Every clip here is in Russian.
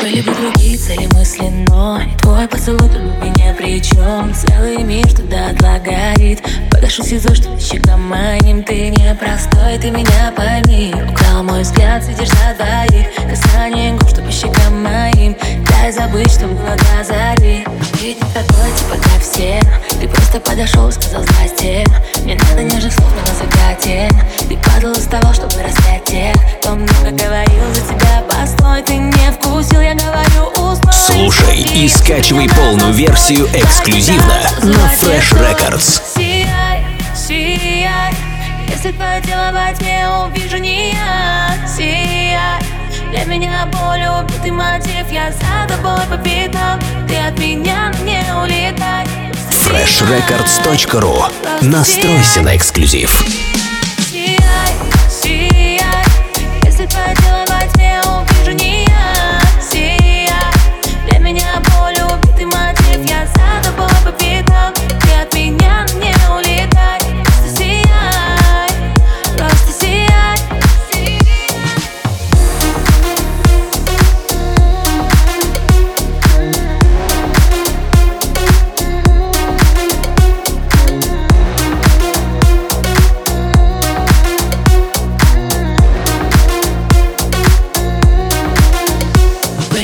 Были бы другие цели мысли, но Твой поцелуй тут бы ни при чем Целый мир туда отлагает. Погашу СИЗО, что ты щекам моим Ты не простой, ты меня пойми. Украл мой взгляд, сидишь за двоих. Касание губ, что по щекам моим. Дай забыть, что было до зари Ведь не такой, типа как все. Ты просто подошел, сказал здрасте. Мне надо нежных слов, но и скачивай полную версию эксклюзивно на Fresh Records. Сияй, сияй Если твое тело во тьме, увижу не я Сияй для меня боль, убитый мотив Я за тобой по пятам Ты от меня не улетай. Freshrecords.ru Настройся на эксклюзив. Сияй, сияй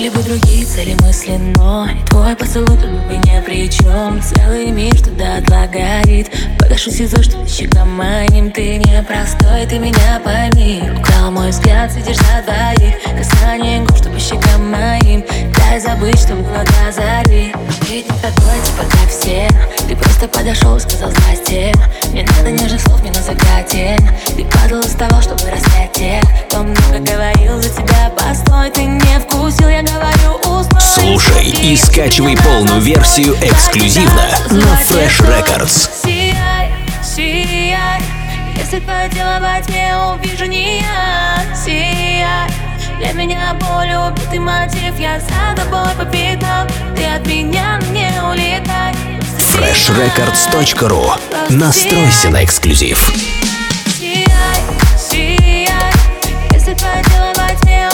Были бы другие цели мысли, но Твой поцелуй тут бы ни при чем Целый мир туда отлагает. Погашу СИЗО, что ты моим Ты не простой, ты меня пойми. Украл мой взгляд, сидишь за двоих Касание губ, что по щекам моим. Дай забыть, что было до зари. Ведь не такой, типа как все. Ты просто подошел, сказал здрасте Мне надо нежных слов, не на закате Ты падал, уставал, чтобы распять тех Кто много говорил за тебя, постой Ты и скачивай полную версию эксклюзивно на Fresh Records. Сияй, сияй Если твое во тьме, увижу не я Сияй Для меня боль, убитый мотив Я за тобой по пятам Ты от меня не улетай. Freshrecords.ru Настройся на эксклюзив. Сияй, сияй Если твое во тьме,